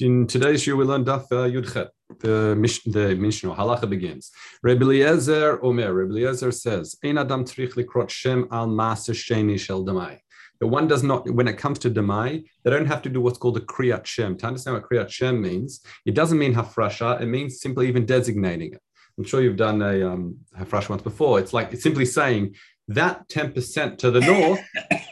In today's year, we learn Daf uh, Yudchet. The mission, the Mishnah Halacha begins. Rebbe Eliezer Omer. Rebbe Eliezer says, "Ein adam tzrich likrot shem al maaser sheni shel damai." The one does not, when it comes to demai, they don't have to do what's called a kriyat shem. To understand what kriyat shem means, it doesn't mean hafrasha. It means simply even designating it. I'm sure you've done a um, hafrasha once before. It's like it's simply saying that 10% to the north,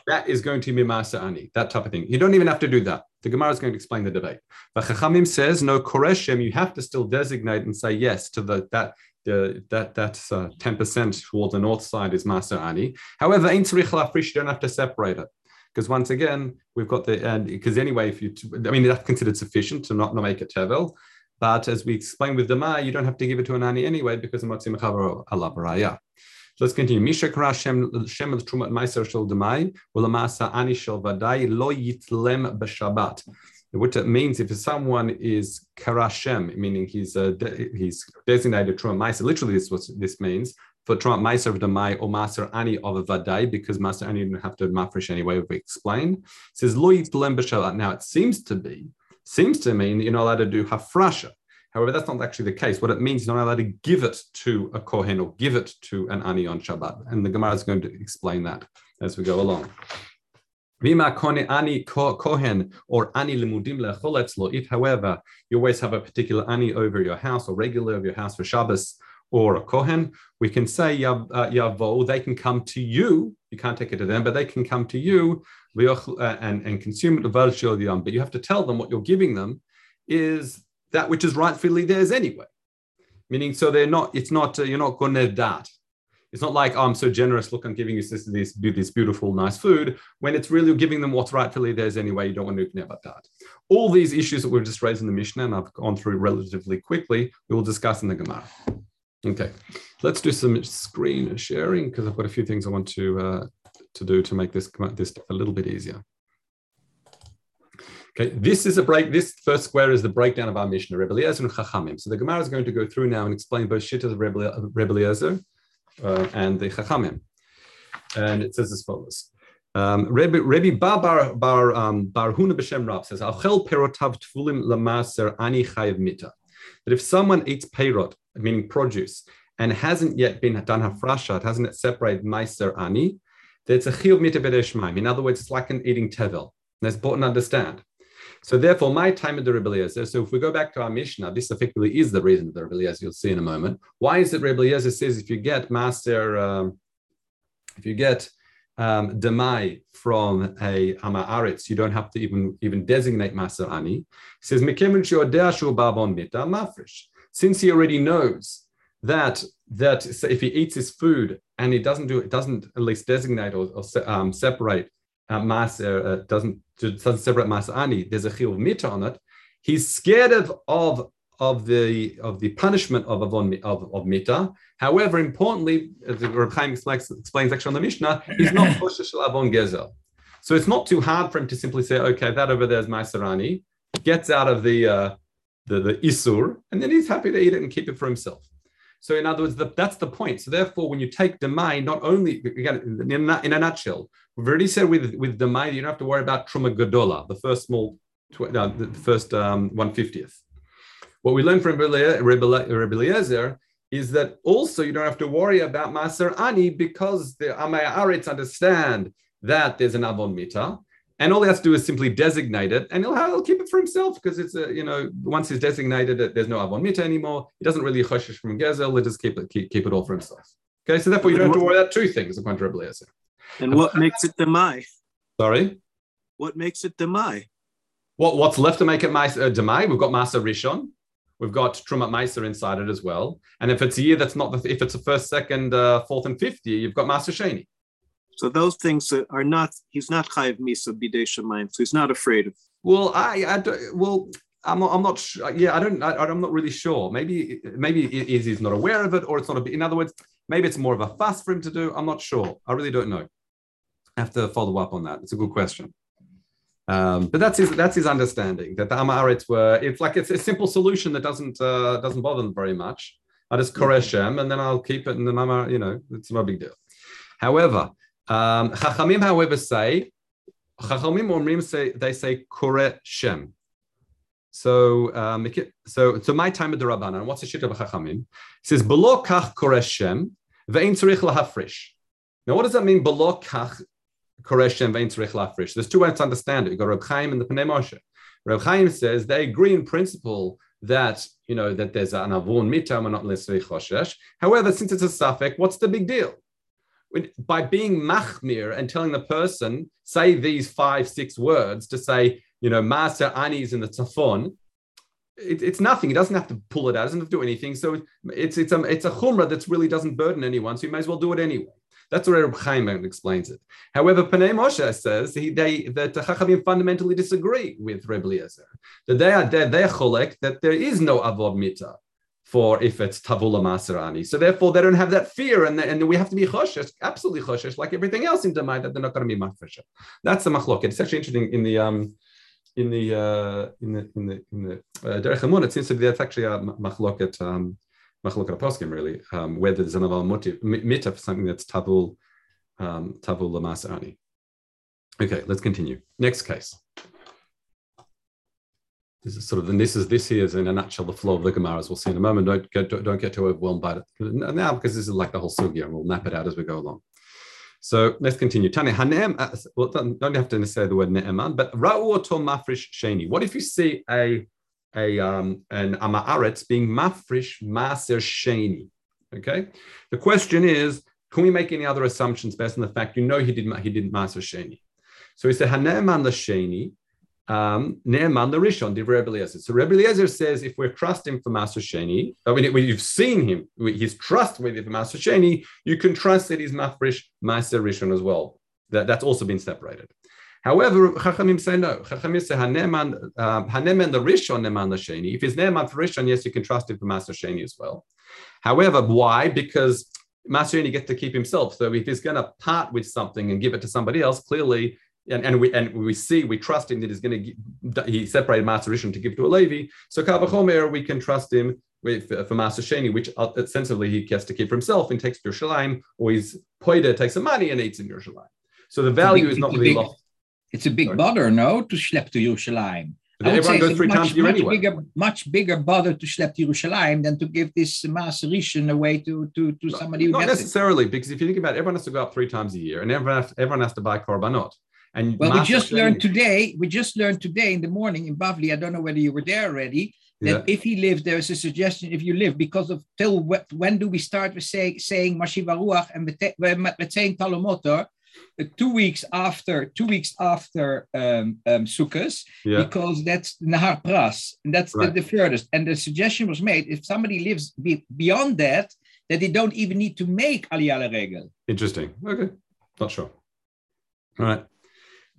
that is going to be Masa Ani, that type of thing. You don't even have to do that. The Gemara is going to explain the debate. But Chachamim says, no, Koreshem, you have to still designate and say yes to the that the, that that's uh, 10% towards the north side is Masa Ani. However, Ein Tzrich you don't have to separate it. Because once again, we've got the, and because anyway, if you, I mean, that's considered sufficient to not, not make it Tevel. But as we explained with the Ma, you don't have to give it to an Ani anyway because of Matzim Chavar Allah so let's continue. Misha Shem Shem of Trumat Meiser Shel Demai Ulamasa Ani Shel Vadai Lo Yitlem B'Shabbat. What it means if someone is karashem, meaning he's uh, de- he's designated Trumat Meiser. Literally, this what this means for Trumat Meiser of Demai or Maser Ani of a Vadai because Maser Ani didn't have to mafresh anyway. We explain. It says Yitlem B'Shabbat. Now it seems to be seems to mean that you're not allowed to do hafrasha. However, that's not actually the case. What it means, is you're not allowed to give it to a Kohen or give it to an Ani on Shabbat. And the Gemara is going to explain that as we go along. ani kohen or ani limudim If, however, you always have a particular ani over your house or regular over your house for Shabbos or a kohen, we can say uh, yavo. They can come to you. You can't take it to them, but they can come to you uh, and and consume it. But you have to tell them what you're giving them is that which is rightfully theirs anyway. Meaning, so they're not, it's not, uh, you're not going to that. It's not like, oh, I'm so generous, look, I'm giving you this, this, this beautiful, nice food, when it's really giving them what's rightfully theirs anyway. You don't want to about that. All these issues that we've just raised in the Mishnah, and I've gone through relatively quickly, we will discuss in the Gemara. Okay, let's do some screen sharing because I've got a few things I want to uh, to do to make this this a little bit easier. Okay, this is a break. This first square is the breakdown of our Mishnah, Rebbe Eliezer and Chachamim. So the Gemara is going to go through now and explain both Shittas of Rebbe Eliezer uh, and the Chachamim. And it says as follows. Um, Rebbe, Rebbe Bar Bar um, Bar Huna B'Shem Rab says, "Achel perotav tfulim lamaser ani chayev mita." That if someone eats perot, meaning produce, and hasn't yet been done hafrasha, it hasn't yet separated meiser ani, that's a chiyuv mita b'deshmaim. In other words, it's like an eating tevel. That's important to understand. So therefore, my time of the Rebbe Eliezer. So if we go back to our Mishnah, this effectively is the reason of the Rebbe Eliezer. You'll see in a moment. Why is it Rebbe Eliezer says if you get master, um, if you get um, demai from a ama aretz, you don't have to even even designate master ani. He says mafresh. Since he already knows that that if he eats his food and he doesn't do it doesn't at least designate or, or um, separate uh, maser uh, doesn't doesn't separate maser ani. There's a chiyuv mita on it. He's scared of of of the of the punishment of avon of, of mita. However, importantly, as Reb Chaim explains, explains actually on the Mishnah, he's not choshesh avon gezel. So it's not too hard for him to simply say, okay, that over there is maserani, gets out of the uh, the the isur, and then he's happy to eat it and keep it for himself. So in other words, the, that's the point. So therefore, when you take demai, not only again in a, in a nutshell, already said with with demai, you don't have to worry about truma gadola, the first small, uh, the first um, one fiftieth. What we learned from Rebbe Eliezer is that also you don't have to worry about Maser Ani because the Amaya Aretz understand that there's an Avon Mita, and all he has to do is simply designate it, and he'll, he'll keep it for himself because it's a, you know, once he's designated it, there's no Avon Mita anymore. He doesn't really choshesh from Gezel, he'll just keep it, keep, keep it all for himself. Okay, so therefore you don't have to worry about two things, according to Rebbe Eliezer. And what makes it the Mai? Sorry? What makes it the Mai? What, what's left to make it Mai, uh, Demai? We've got Masa Rishon. We've got Trumat Meiser inside it as well. And if it's a year that's not, the, if it's a first, second, uh, fourth, and fifth year, you've got Master Sheni. So those things are not. He's not chayiv misa bidei shemayim, so he's not afraid of. Well, I, I well, I'm not. I'm not. Sure. Yeah, I don't. I, am not really sure. Maybe, maybe he's not aware of it, or it's not a. In other words, maybe it's more of a fuss for him to do. I'm not sure. I really don't know. I have to follow up on that. It's a good question. Um, but that's his that's his understanding that the Amaritz were. It's like it's a simple solution that doesn't uh, doesn't bother them very much. I just koresh them and then I'll keep it, and then I'm you know it's no big deal. However, um, Chachamim, however, say Chachamim Omrim say they say Kore Shem. So, um, so, so my time at the Rabbanan, what's the shit of Chachamim? It says, Below kach koreshem, ve'in tzarich lahafrish. Now, what does that mean, below kach koreshem, ve'in tzarich lahafrish? There's two ways to understand it. You've got Reb Chaim and the Pnei Moshe. Reb Chaim says they agree in principle that you know that there's an avon mitam and not necessarily choshesh. However, since it's a suffix, what's the big deal? By being machmir and telling the person say these five six words to say you know master is in the tafon, it, it's nothing. He doesn't have to pull it out. Doesn't have to do anything. So it's it's a it's a chumrah that really doesn't burden anyone. So you may as well do it anyway. That's where Reb Chaim explains it. However, Pnei Moshe says he, they, that the Chachamim fundamentally disagree with Reb Eliezer. That they are they, they're cholek that there is no avod mita for if it's tavula maserani. So therefore, they don't have that fear, and, and we have to be choshesh, absolutely choshesh, like everything else in Demai, that they're not going to be mafresha. That's the machlok. It's actually interesting in the um, in the uh, in the in the uh, Derech Emunah. It seems to be that's actually a machloket um, machlok at a poskim really, um, whether there's an mita for something that's tavul um, tavul lamasani. Okay, let's continue. Next case. This is sort of, and this is this here is in a nutshell the flow of the Gemara, as we'll see in a moment. Don't get don't get too overwhelmed by it now because this is like the whole sugya, and we'll map it out as we go along. So let's continue. Tani hanem. Uh, well, don't have to say the word ne'eman, but ra'u oto mafrish sheni. What if you see a a um, an amaaretz being mafrish maser sheni. Okay, the question is, can we make any other assumptions based on the fact you know he did he did maser sheni? So he said the sheni, um, ne'eman the rishon. Did Rebbe Eliezer? So Rebbe Eliezer says if we're trusting for maser sheni, I mean when you've seen him, his trustworthy for maser sheni, you can trust that he's mafrish maser rishon as well. That that's also been separated. However, Chachamim say no. Chachamim say Haneman, Haneman the Rishon Neman the Sheni. If he's Neman for Rishon, yes, you can trust him for Master Sheni as well. However, why? Because Master Sheni gets to keep himself. So if he's going to part with something and give it to somebody else, clearly, and, and we and we see we trust him that he's going to he separated Master Rishon to give to a Levi. So Kavachomer, we can trust him with, for Master Sheni, which uh, ostensibly he has to keep for himself and takes to Yerushalayim, or he's Poida takes some money and eats in Yerushalayim. So the value is not really lost. It's a big Sorry. bother, no, to schlep to Yerushalayim. I would say it's much, much, anyway. bigger, much bigger bother to schlep to Yerushalayim than to give this mass rishon away to, to, to somebody who Not necessarily, it. because if you think about it, everyone has to go up three times a year and everyone has, everyone has to buy korbanot. And well, we just learned today, we just learned today in the morning in Bavli, I don't know whether you were there already, that yeah. if he lived, there's a suggestion if you live, because of till when do we start with say, saying Mashiva Ruach and saying Talomotor, uh, two weeks after two weeks after um, um, Sukkot, yeah. because that's Nahar Pras, and that's right. the, the, furthest. And the suggestion was made if somebody lives be, beyond that, that they don't even need to make Aliyah Regel. Interesting. Okay, not sure. All right.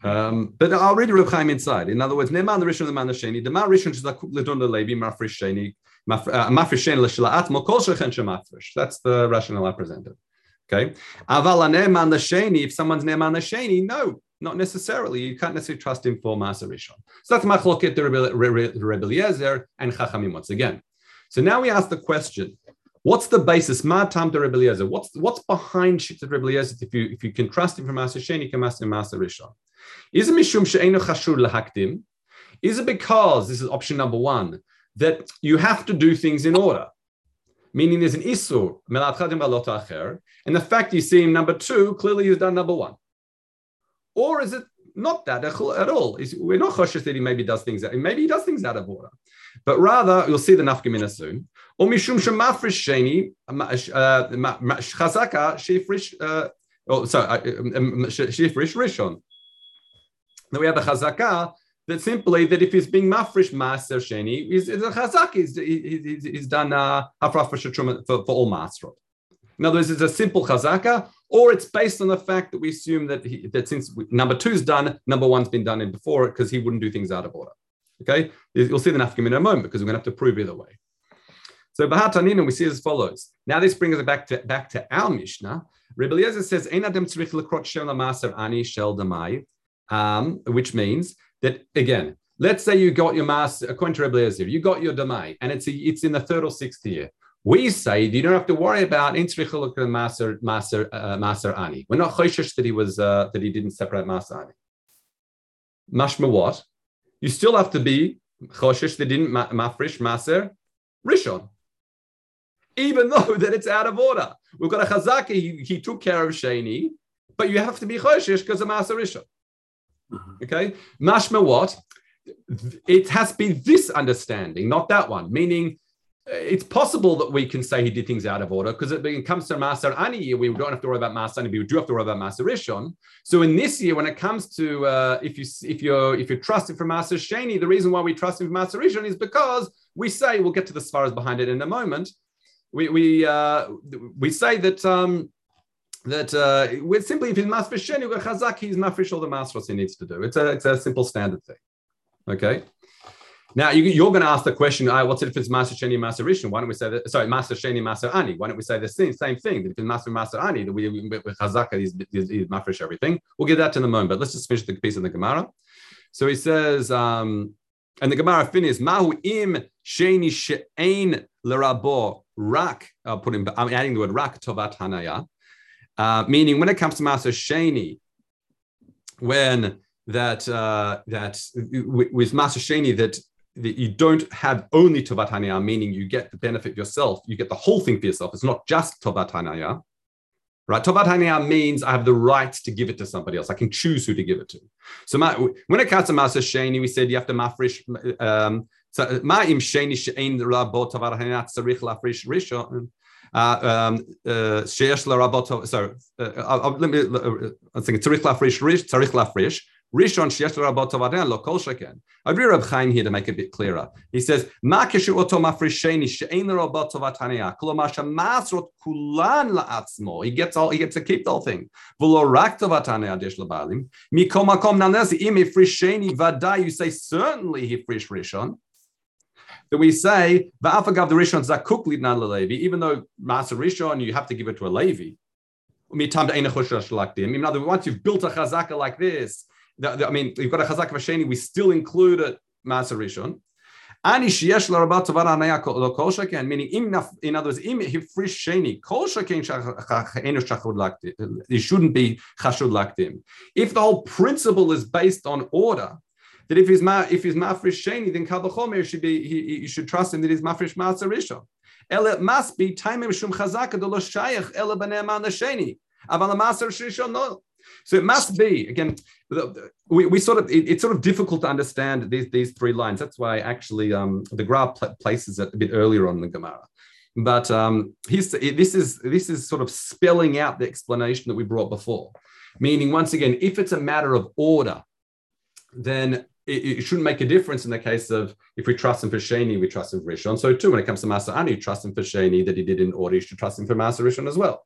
Um, but I'll read Reb Chaim inside. In other words, Neman the Rishon the Man Sheni, the Man Rishon Shizakuk Ledon the Levi Mafresh Sheni, Mafresh Sheni L'Shilaat Mokol Shechen Shemafresh. That's the rationale I presented. Okay. Aval ne'eman l'sheni, if someone's ne'eman l'sheni, no, not necessarily. You can't necessarily trust him for Maser Rishon. So that's machloket the Rebbe Eliezer and Chachamim once again. So now we ask the question, what's the basis? Ma tam Eliezer. What's, what's behind Shittat Rebbe if you, if you can trust him from Maser Sheni, can for Maser Rishon? Is it mishum she'enu chashur lahakdim? Is it because, this is option number one, that you have to do things in order? meaning there's an isur, and the fact you see him number two, clearly he's done number one. Or is it not that at all? We're not cautious that he maybe does things, maybe he does things out of order. But rather, you'll see the nafkamina soon. Shemafrish sheni, chazaka shifrish, uh, oh, sorry, shifrish rishon. Then we have the chazaka that simply that if he's being mafresh master sheni, he's, a chazak, he's, he's, he's done uh, hafraf for, for all master. In other words, it's a simple chazaka, or it's based on the fact that we assume that he, that since number two's done, number one's been done in before it because he wouldn't do things out of order. Okay, you'll see the nafkim in a moment because we're going to have to prove either way. So Bahatanina, we see as follows. Now this brings us back to back to our Mishnah. Eliezer says, "Ein adam tzrich lekrot shel maser ani shel damai," um, which means that again, let's say you got your master, according to Eliezer, you got your damai, and it's a, it's in the third or sixth year. We say you don't have to worry about master master uh, master ani. We're not choishish that he was uh, that he didn't separate master ani. Mashma what? You still have to be Choshesh, they didn't mafresh maser rishon, even though that it's out of order. We've got a chazaka, he, he took care of sheni, but you have to be choshesh because of maser rishon. Mm-hmm. Okay, mashma what? It has to be this understanding, not that one. Meaning, it's possible that we can say he did things out of order because it comes to Maser Ani we don't have to worry about Maser Ani, we do have to worry about Maser Rishon. So in this year, when it comes to uh, if you if you're if you're trusting for Maser Sheni, the reason why we trust him for Maser Rishon is because we say we'll get to the svaras behind it in a moment. We we uh, we say that. Um, that uh, we're simply if he's masfish sheni, chazak, he's mafresh all the masros he needs to do. It's a it's a simple standard thing. Okay. Now you, are going to ask the question, uh, what's it if it's Master Sheni, Master Rishon? Why don't we say that? Sorry, Master Sheni, Master Ani. Why don't we say the same, same thing? That if it's Master Master Ani, that we with Chazaka, he's, he's mafresh everything. We'll get that in a moment, but let's just finish the piece of the Gemara. So he says, um, and the Gemara finishes, Mahu im Sheni she'ein lerabo rak. I'll put in, I'm adding the word rak tovat hanaya, uh, meaning when it comes to Master Sheni, when that uh, that with Master Sheni that that you don't have only Tovat Hanaya, meaning you get the benefit yourself, you get the whole thing for yourself. It's not just Tovat Hanaya, right? Tovat Hanaya means I have the right to give it to somebody else. I can choose who to give it to. So my, when it comes to Master Sheni, we said you have to mafresh. Um, so ma'im sheni she'ein rabot avar hanat lafrish rishon. Uh, um, uh, sorry, uh, uh, let me, uh, uh, I think thinking, tzarich lafrish, tzarich lafrish, Rishon sheyesh rabot avadan lo kol sheken. I'd read Reb Chaim here to make it a bit clearer. He says, "Ma kishu oto mafrisheni she'ein rabot avatania kolomar masrot kulan la'atzmo." He gets all. He gets to keep the whole thing. V'lo rak tavatania adesh lebalim mikom akom nanes im ifrisheni vaday. You say certainly he frish Rishon. That we say va'afagav the Rishon zakuk lidnan lelevi. Even though Master Rishon, you have to give it to a Levi. Other words, once you've built a chazaka like this, the, the, I mean, you've got a chazak v'sheni, we still include a Maser Rishon. Ani sheyesh l'rabat tovar anaya kol shaken, meaning in other words, im hifrish sheni kol shaken enu shachud laktim. It shouldn't be chashud laktim. If the whole principle is based on order, that if he's ma if he's mafresh sheni, then kavachomer should be he, he should trust him that he's mafresh maser rishon. Ela must be taimim shum chazaka de lo shayach. Aval maser rishon no. So it must be again. We, we sort of it, it's sort of difficult to understand these these three lines. That's why actually um, the Gra pl- places it a bit earlier on the Gemara. But um, he's, this is this is sort of spelling out the explanation that we brought before. Meaning, once again, if it's a matter of order, then it, it, shouldn't make a difference in the case of if we trust him for Shani, we trust him for Rishon. So too, when it comes to Master Ani, trust him for Shani that he did in order, you should trust him for Master Rishon as well.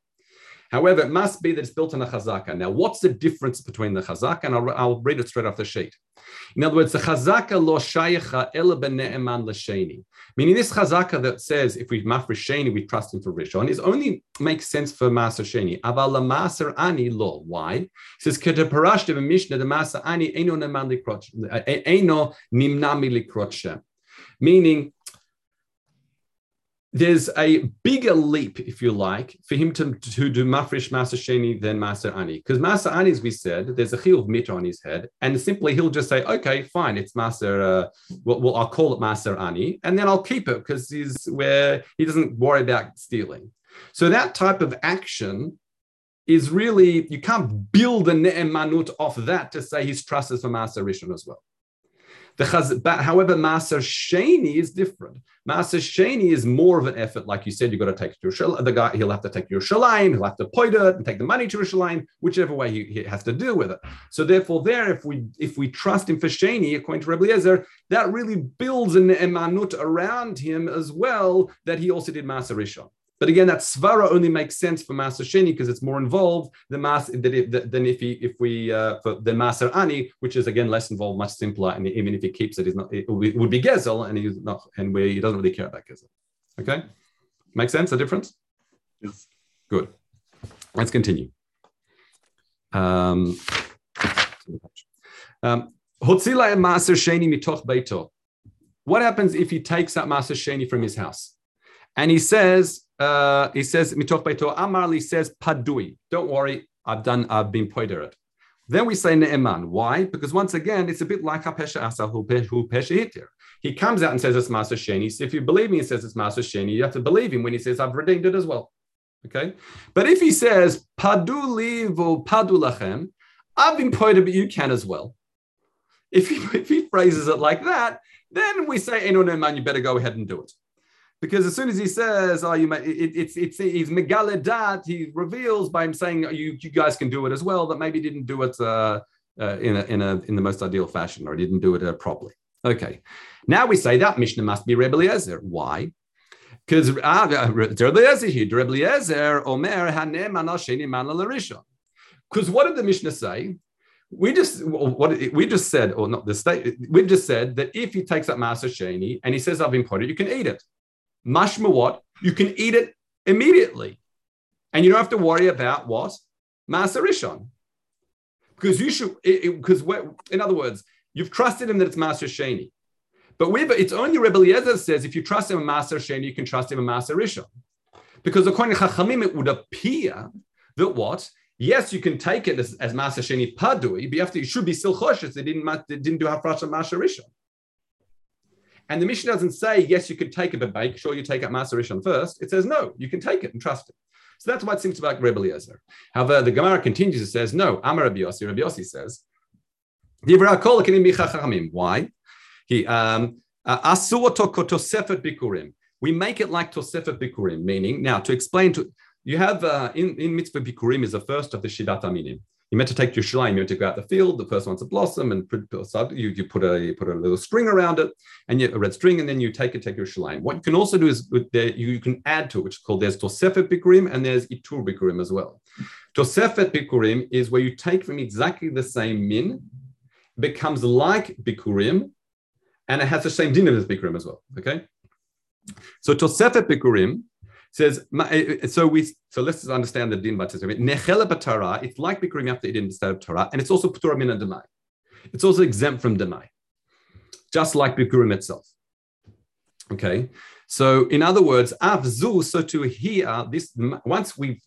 However, it must be that it's built on a chazaka. Now, what's the difference between the chazaka? And I'll, I'll read it straight off the sheet. In other words, the chazaka lo shayecha ela b'ne'eman l'sheni. Meaning this chazaka that says if we mafresh sheni, we trust him for rishon, is only makes sense for maser sheni. Aval maser ani lo. Why? It says parashte v'mishnah the maser ani eno neman likrot, eno Meaning, there's a bigger leap, if you like, for him to, to do mafresh Master Sheni than Master Ani. Because Master Ani, as we said, there's a chil of mitra on his head, and simply he'll just say, okay, fine, it's Master, uh, well, well, I'll call it Master Ani, and then I'll keep it because he's where he doesn't worry about stealing. So that type of action is really, you can't build a ne'emanut off that to say he's trusted for Master Rishon as well. The chaz, but however, Maser Sheni is different. Maser Sheni is more of an effort, like you said. You've got to take to the guy. He'll have to take your shalim. He'll have to point it and take the money to Yerushalayim, whichever way he, he, has to deal with it. So therefore, there, if we if we trust him for Sheni, according to Rebbe Eliezer, that really builds an emanut around him as well. That he also did Maser Rishon. But again, that svara only makes sense for Master Sheni because it's more involved than, mas, than if he, if we uh, for the Master Ani, which is again less involved, much simpler, and even if he keeps it, not, it would be Gezel, and he's not, and where he doesn't really care about Gezel. Okay, make sense? The difference? Yes. Good. Let's continue. hotzila and Um, um, what happens if he takes that Master Sheni from his house? And he says, uh, he says, Mitoch Beito Amarli says, Padui. Don't worry, I've done, I've been poidered. Then we say Ne'eman. Why? Because once again, it's a bit like Pesha Asa who Pesha Hitir. He comes out and says it's Master Sheni. So if you believe me, he says it's Master Sheni, you have to believe him when he says, I've redeemed it as well. Okay. But if he says, Padu liv padu lachem, I've been pointed, but you can as well. If he, if he phrases it like that, then we say, Eno man, you better go ahead and do it. Because as soon as he says, "Oh, you may," it, it's it's he's megaledat. He reveals by him saying, "You you guys can do it as well." That maybe didn't do it uh, uh, in a in a in the most ideal fashion, or didn't do it uh, properly. Okay, now we say that Mishnah must be Rebbe Eliezer. Why? Because uh, Rebbe Eliezer here, Rebbe Omer Hanem Sheni Larishon. Because what did the Mishnah say? We just what we just said, or not the state. We just said that if he takes up Master Sheni and he says, "I've imported," you can eat it. Mashma what? You can eat it immediately. And you don't have to worry about what? Maser Rishon. Because you should, because in other words, you've trusted him that it's Maser Sheni. But we've, it's only Rebbe Eliezer says if you trust him in Maser Sheni, you can trust him in Maser Rishon. Because according to Chachamim, it would appear that what? Yes, you can take it as, as Maser Sheni Padui, but you, have to, you should be still choshes. They didn't, they didn't do Hafrash and Maser Rishon. And the Mishnah doesn't say, yes, you could take it, but make sure you take out Maser Rishon first. It says, no, you can take it and trust it. So that's why it seems to be like Rebbe Eliezer. However, the Gemara continues and says, no, Amar Rabbi Yossi, Rabbi Yossi says, why? He um, bikurim. We make it like tosefet bikurim, meaning now to explain to you have uh, in, in mitzvah bikurim is the first of the shidat aminim you meant to take your shalim, you meant to go out the field, the first one's to blossom, and you, you put a you put a little string around it, and you, a red string, and then you take it, take your shalim. What you can also do is the, you, you can add to it, which is called there's tosefet bikurim and there's itur bikurim as well. Tosefet bikurim is where you take from exactly the same min, becomes like bikurim, and it has the same din as bikurim as well. Okay, so tosefet bikurim says eh, eh, so we so let's just understand the din b'tara. It's like bikurim after eating instead of Torah, and it's also p'tura min demai. It's also exempt from demai, just like bikurim itself. Okay, so in other words, avzu. So to hear this, once we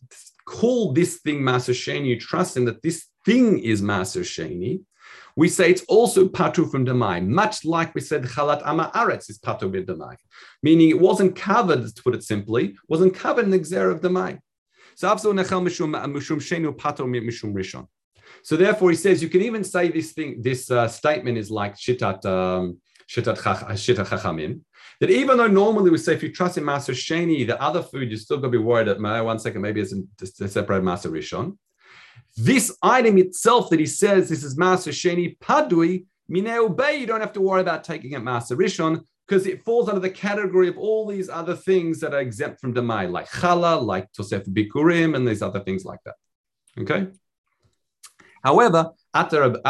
call this thing maser sheni, trusting that this thing is maser sheni, we say it's also patu from demai, much like we said chalat ama aretz is patu with demai, meaning it wasn't covered, to put it simply, wasn't covered in the xer of demai. Rishon. So therefore, he says you can even say this thing. This uh, statement is like shitat um, shitat shitat chachamim. That even though normally we say if you trust in Master Sheni, the other food, you're still going to be worried that one second maybe it's a separate Master Rishon. This item itself that he says this is Master Sheni Padui, Mineo Bay, you don't have to worry about taking it Master Rishon because it falls under the category of all these other things that are exempt from Demai, like Chala, like Tosef Bikurim, and these other things like that. Okay? However, Ata Rabbi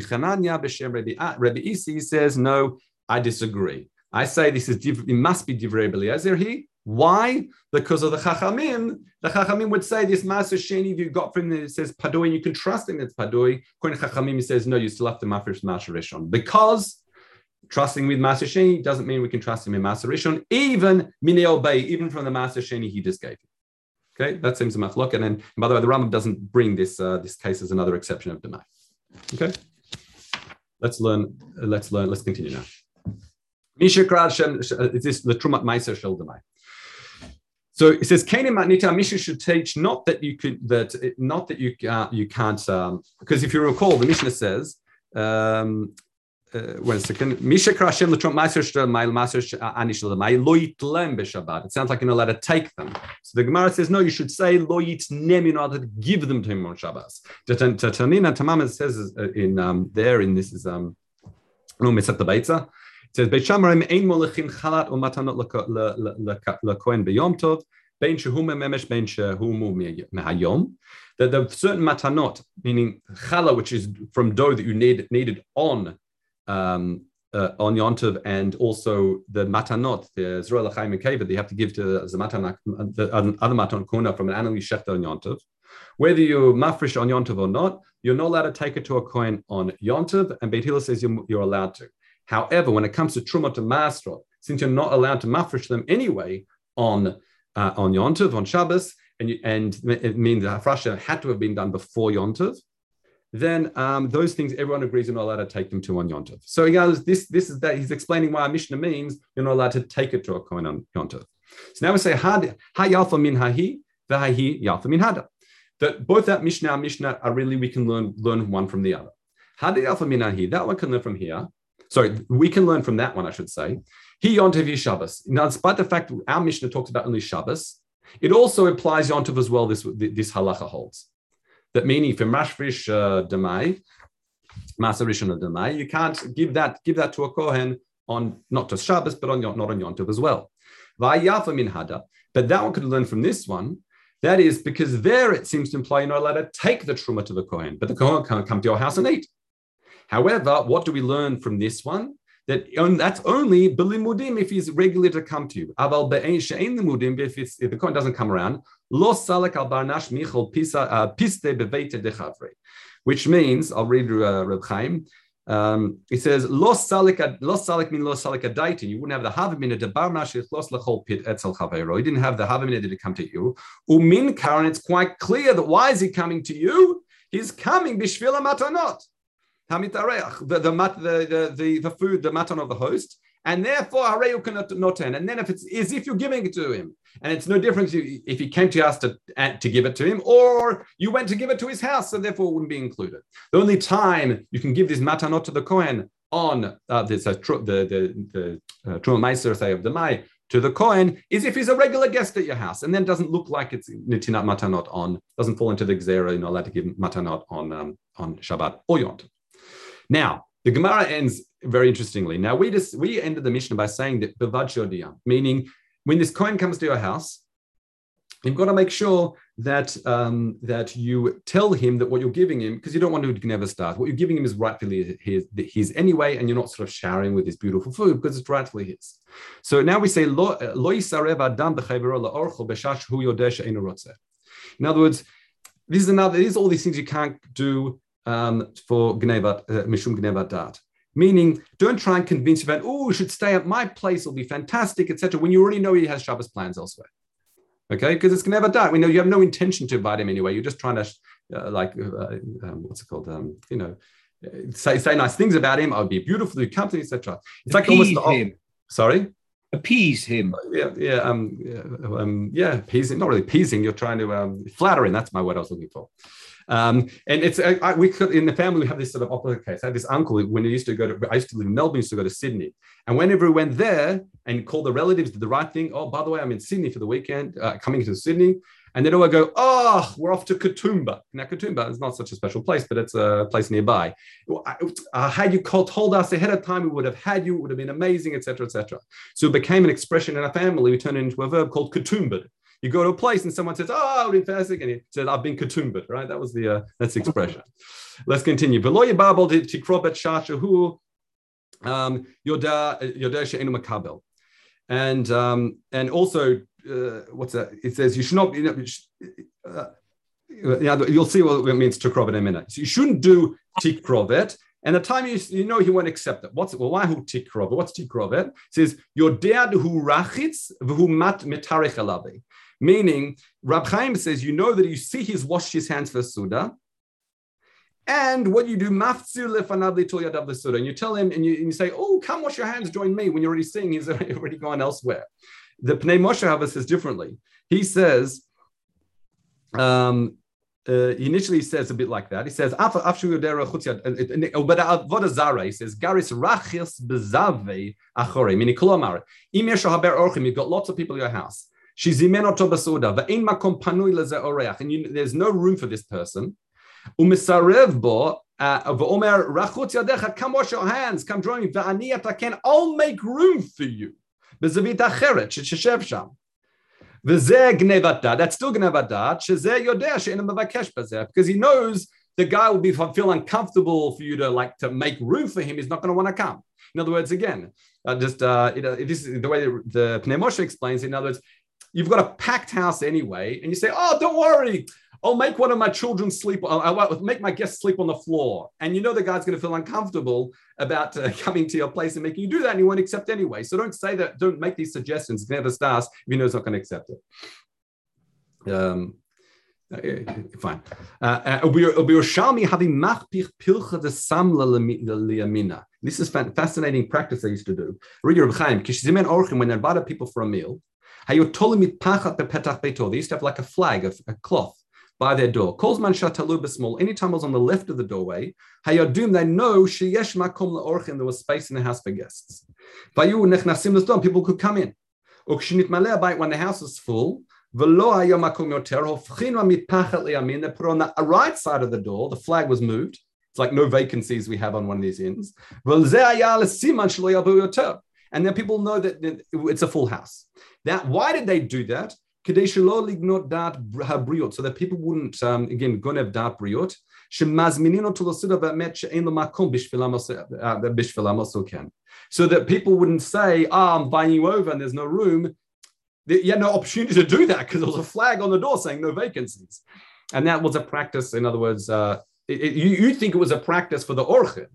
Chananya B'Shem Rabbi Isi says, no, I disagree. I say this is it must be Divrei Eliezer here, why? Because of the Chachamim. The Chachamim would say this Master Sheni you got from it says Padoi, you can trust him it's Padoi. According to Chachamim, he says, no, you still have to Mafresh Master Rishon. Because trusting with Master Sheni doesn't mean we can trust him in Master Rishon, even Mineo Bay, even from the Master Sheni he just gave you. Okay, that seems a machlok. And then, and by the way, the Rambam doesn't bring this uh, this case as another exception of Demai. Okay, let's learn. Let's learn. Let's continue now. Misha Krad Shem. Is this the Trumat Meiser Shel Demai? So it says, Kanim Matnita Mishnah should teach not that you could that not that you uh, you can't um, because if you recall, the Mishnah says. Um, uh, a second. Misha Krashem Latrom Maser Mail Maser Anish Lamai Loit Lem Beshabbat. It sounds like you're not allowed to take them. So the Gemara says no. You should say Loit Nem. You're to give them to him on Shabbos. Tanina Tamama says uh, in um, there in this is um no Mitzat the Beitza. Says, Beit Shamarim ein molechin chalat umatanot lekohen beyom tov, bein shehu memesh, bein shehu mehayom. That the certain matanot, meaning challah, which is from dough that you need, needed on um, uh, on Yontov, and also the matanot, the Zerah Chaim Keva, that you have to give to the, matanot, the other matanot kuna from an animal shechta on Yontov. Whether you mafresh on Yontov or not, you're not allowed to take it to a coin on Yontov, and Beit Hillel says you're, you're allowed to. However, when it comes to Trumot to Maasrot, since you're not allowed to mafresh them anyway on uh, on Yontov, on Shabbos, and, you, and it means the hafrasha had to have been done before Yontov, then um, those things everyone agrees you're not allowed to take them to on Yontif. So he goes, this, this is that he's explaining why a Mishnah means you're not allowed to take it to a coin on Yontif. So now we say ha yalfa min hahi, v'hahi yalfa min hada. That both that Mishnah and Mishnah are really we can learn learn one from the other. Hada yalfa min hahi, that one can learn from here. Sorry, we can learn from that one, I should say. He Yontiv Shabbos. Now, despite the fact our Mishnah talks about only Shabbos, it also applies Yontiv as well. This this halacha holds that meaning for mashrish uh, demai, masarishon demai, you can't give that give that to a kohen on not just Shabbos but on not on Yontiv as well. Vayafa min hada, but that one could learn from this one. That is because there it seems to imply you're not allowed to take the truma to the kohen, but the kohen can't come to your house and eat. However, what do we learn from this one? That that's only belimudim if he's regular to come to you. Aval be'ein limudim if, if the kohen doesn't come around. Lo salek al barnash michol uh, piste beveite dechavre, which means I'll read uh, Reb Chaim. Um, it says los salik los salik mean los salik daiti. You wouldn't have the havamina de barnash los lechol pit etzel chavero. You didn't have the havamina to come to you. Umin Karen, it's quite clear that why is he coming to you? He's coming bishvila matanot the, the, the, the, the food, the matan of the host, and therefore Hareyu cannot noten. And then if it's as if you're giving it to him, and it's no difference if he came to us to, to give it to him, or you went to give it to his house, so therefore it wouldn't be included. The only time you can give this matanot to the Kohen on uh, this uh, tr- the the the uh, Meiser say of the Mai to the Kohen is if he's a regular guest at your house, and then doesn't look like it's nitinat matanot on, doesn't fall into the gzera, you're not allowed to give matanot on um, on Shabbat or Yom. Now, the Gemara ends very interestingly. Now, we just we ended the mission by saying that bevad meaning when this coin comes to your house, you've got to make sure that um, that you tell him that what you're giving him, because you don't want to never start. What you're giving him is rightfully his, his anyway, and you're not sort of showering with his beautiful food because it's rightfully his. So now we say lo adam In other words, this is another. These all these things you can't do um, for Gnevat, uh, Mishum Gnevat Dat. Meaning, don't try and convince your friend, oh, you should stay at my place, it'll be fantastic, etc. when you already know he has Shabbos plans elsewhere. Okay, because it's never done. We know you have no intention to invite him anyway. You're just trying to, uh, like, uh, um, what's it called? Um, you know, say say nice things about him. I'll be beautiful to company, etc. It's like almost the, him. Sorry, appease him. Yeah, yeah, um, yeah, um, yeah, appeasing. Not really appeasing. You're trying to um, flattering. That's my word I was looking for. Um, and it's I, we could in the family we have this sort of opposite case. I had this uncle when he used to go to I used to live in Melbourne, used to go to Sydney, and whenever he went there and called the relatives, did the right thing. Oh, by the way, I'm in Sydney for the weekend, uh, coming to Sydney. And then I go, oh, we're off to Katoomba. Now, Katoomba is not such a special place, but it's a place nearby. Uh, had you called, told us ahead of time, we would have had you, it would have been amazing, etc., etc. So it became an expression in our family. We turned it into a verb called Katoomba. You go to a place and someone says, "Oh, I've been fasting," and he says, "I've been ketumbat." Right? That was the uh, that's the expression. Let's continue. Below babel tikrobet shashahu um, yoda yoda she'enu makabel, and um, and also uh, what's that? It says you should not. You know, uh, yeah, you'll see what it means to in a minute. So you shouldn't do tikrovet. And the time you, you know he won't accept it. What's well, why who tikrovet? What's tikrovet? It says your dad who rachitz who mat metarich alavi. Meaning, Reb Chaim says, you know that you see he's washed his hands for Suda. And what you do, and you tell him and you, and you say, Oh, come wash your hands, join me, when you're already seeing he's already gone elsewhere. The Pnei Moshe Hava says differently. He says, um, uh, he initially says a bit like that. He says, uh, uh, he says, Garis rachis bezave achore, meaning kolomar. You've got lots of people in your house. Shizimen oto basuda, ve'ein makom panui leze oreach, and you, there's no room for this person. Umisarev bo, uh, ve'omer rachutz yadecha, come wash your hands, come join me, ve'ani ataken, I'll make room for you. Bezavit acheret, sheshev sham. וזה גנבת דעת, that's still גנבת דעת, שזה יודע שאין מבקש בזה, because he knows the guy will be feel uncomfortable for you to like to make room for him. He's not going to want to come. In other words, again, uh, just uh, it, uh, this is the way the Pnei Moshe explains. In other words, you've got a packed house anyway, and you say, "Oh, don't worry, I'll make one of my children sleep. Uh, uh, I'll, I'll make my guests sleep on the floor." And you know the guy's going to feel uncomfortable about uh, coming to your place and making you do that, and you won't accept anyway. So don't say that. Don't make these suggestions. Never starts if you know he's not going to accept it. Um, fine. Pilcha the samla liyamina. This is fascinating practice they used to do. Read your Chaim. When they invited people for a meal. They used to have like a flag, a, a cloth by their door. Calls man. Anytime I was on the left of the doorway, they know sheyesh. There was space in the house for guests. People could come in. When the house was full. They put on the right side of the door, the flag was moved. It's like no vacancies we have on one of these inns. And then people know that it's a full house. That why did they do that? So that people wouldn't um, again have dat briot. So that people wouldn't say, "Ah, oh, I'm buying you over and there's no room." you had no opportunity to do that because there was a flag on the door saying no vacancies. And that was a practice, in other words, uh, it, it, you, you think it was a practice for the orchin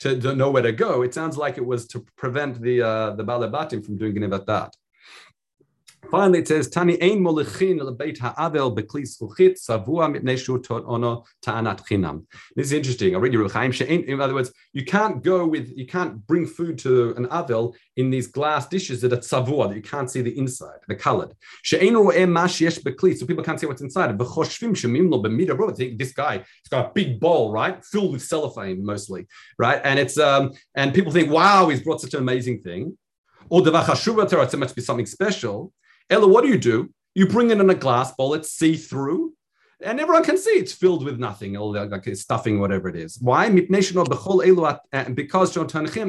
to, to, know where to go. It sounds like it was to prevent the uh, the balabatim from doing that. Finally, it says, Tani ein molichin lebeit ha'avel beklis chuchit savua mitnei shutot ono ta'anat chinam. This is interesting. I read your Chaim. In other words, you can't go with, you can't bring food to an avel in these glass dishes that are savua, that you can't see the inside, the colored. She'ein ro'eh ma sheyesh beklis, so people can't see what's inside. V'choshvim shemim lo think this guy, he's got a big bowl, right? Filled with cellophane mostly, right? And it's, um, and people think, wow, he's brought such an amazing thing. Or the vachashuva it must be something special. Ella, what do you do? You bring it in a glass bowl, it's see through, and everyone can see it's filled with nothing, all like stuffing, whatever it is. Why? Because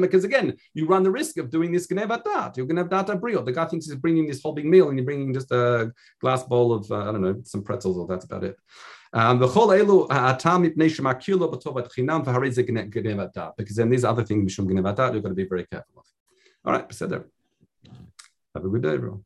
because again, you run the risk of doing this gnevat dat. You're gonna have data brio. The guy thinks he's bringing this whole big meal, and you're bringing just a glass bowl of uh, I don't know some pretzels, or that's about it. Um, the because then these other things you've got to be very careful of. All right, so there. Have a good day, everyone.